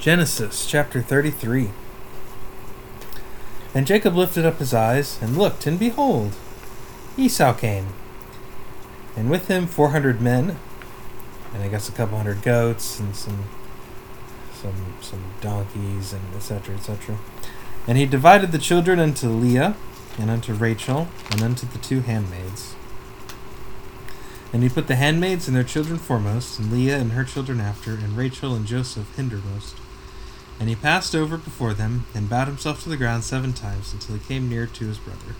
Genesis chapter 33. And Jacob lifted up his eyes and looked, and behold, Esau came, and with him four hundred men, and I guess a couple hundred goats and some some some donkeys and etc. etc. And he divided the children unto Leah and unto Rachel and unto the two handmaids. And he put the handmaids and their children foremost, and Leah and her children after, and Rachel and Joseph hindermost. And he passed over before them, and bowed himself to the ground seven times, until he came near to his brother.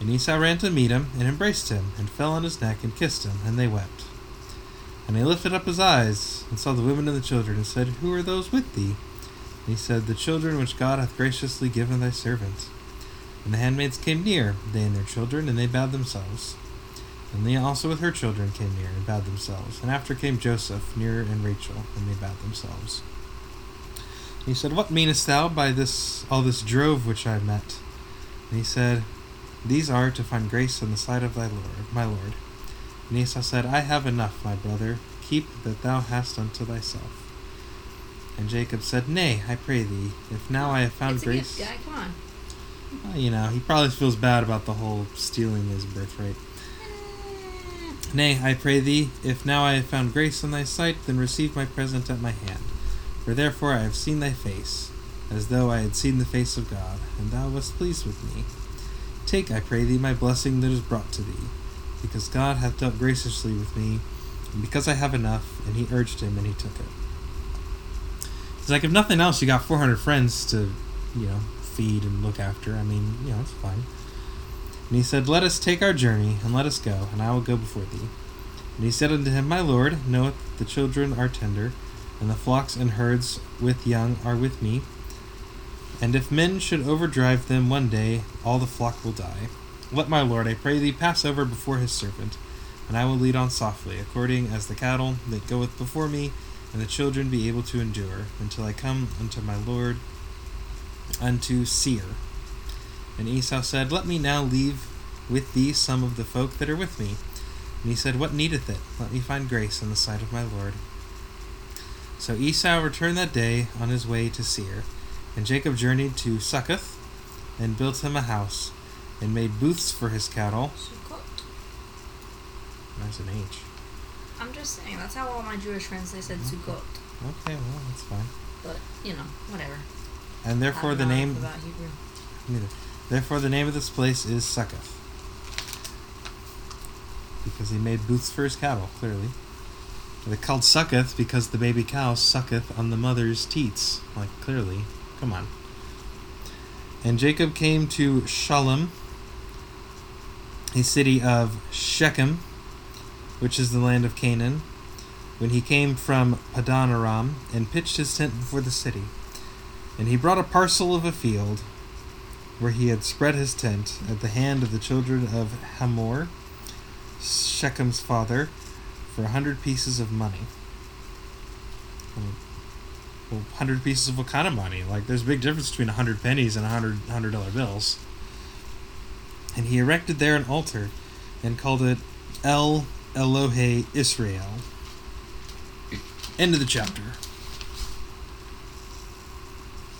And Esau ran to meet him, and embraced him, and fell on his neck, and kissed him, and they wept. And he lifted up his eyes, and saw the women and the children, and said, Who are those with thee? And he said, The children which God hath graciously given thy servant. And the handmaids came near, they and their children, and they bowed themselves. And Leah also with her children came near and bowed themselves. And after came Joseph near and Rachel, and they bowed themselves. He said, What meanest thou by this all this drove which I met? And he said, These are to find grace in the sight of thy Lord, my Lord. And Esau said, I have enough, my brother. Keep that thou hast unto thyself. And Jacob said, Nay, I pray thee, if now I have found it's grace. Gift, guy. Come on. Well, you know, he probably feels bad about the whole stealing his birthright. Nay, I pray thee, if now I have found grace in thy sight, then receive my present at my hand. For therefore I have seen thy face, as though I had seen the face of God, and thou wast pleased with me. Take, I pray thee, my blessing that is brought to thee, because God hath dealt graciously with me, and because I have enough. And he urged him, and he took it. He's like, if nothing else, you got 400 friends to, you know, feed and look after. I mean, you know, it's fine. And he said, Let us take our journey, and let us go, and I will go before thee. And he said unto him, My Lord knoweth that the children are tender, and the flocks and herds with young are with me. And if men should overdrive them one day, all the flock will die. Let my Lord, I pray thee, pass over before his servant, and I will lead on softly, according as the cattle that goeth before me, and the children be able to endure, until I come unto my Lord, unto Seir. And Esau said, Let me now leave with thee some of the folk that are with me. And he said, What needeth it? Let me find grace in the sight of my Lord. So Esau returned that day on his way to Seir. And Jacob journeyed to Succoth, and built him a house, and made booths for his cattle. Sukkot. That's an H. I'm just saying, that's how all my Jewish friends they said mm-hmm. Sukkot. Okay, well, that's fine. But, you know, whatever. And therefore I the don't know name About Hebrew. neither. Therefore the name of this place is Succoth. Because he made booths for his cattle, clearly. They're called Succoth because the baby cow sucketh on the mother's teats. Like, clearly. Come on. And Jacob came to Shalom, a city of Shechem, which is the land of Canaan, when he came from Padan Aram, and pitched his tent before the city. And he brought a parcel of a field, where he had spread his tent, at the hand of the children of Hamor, Shechem's father, for a hundred pieces of money. Well, hundred pieces of what kind of money? Like, there's a big difference between a hundred pennies and a hundred hundred dollar bills. And he erected there an altar, and called it El Elohe Israel. End of the chapter.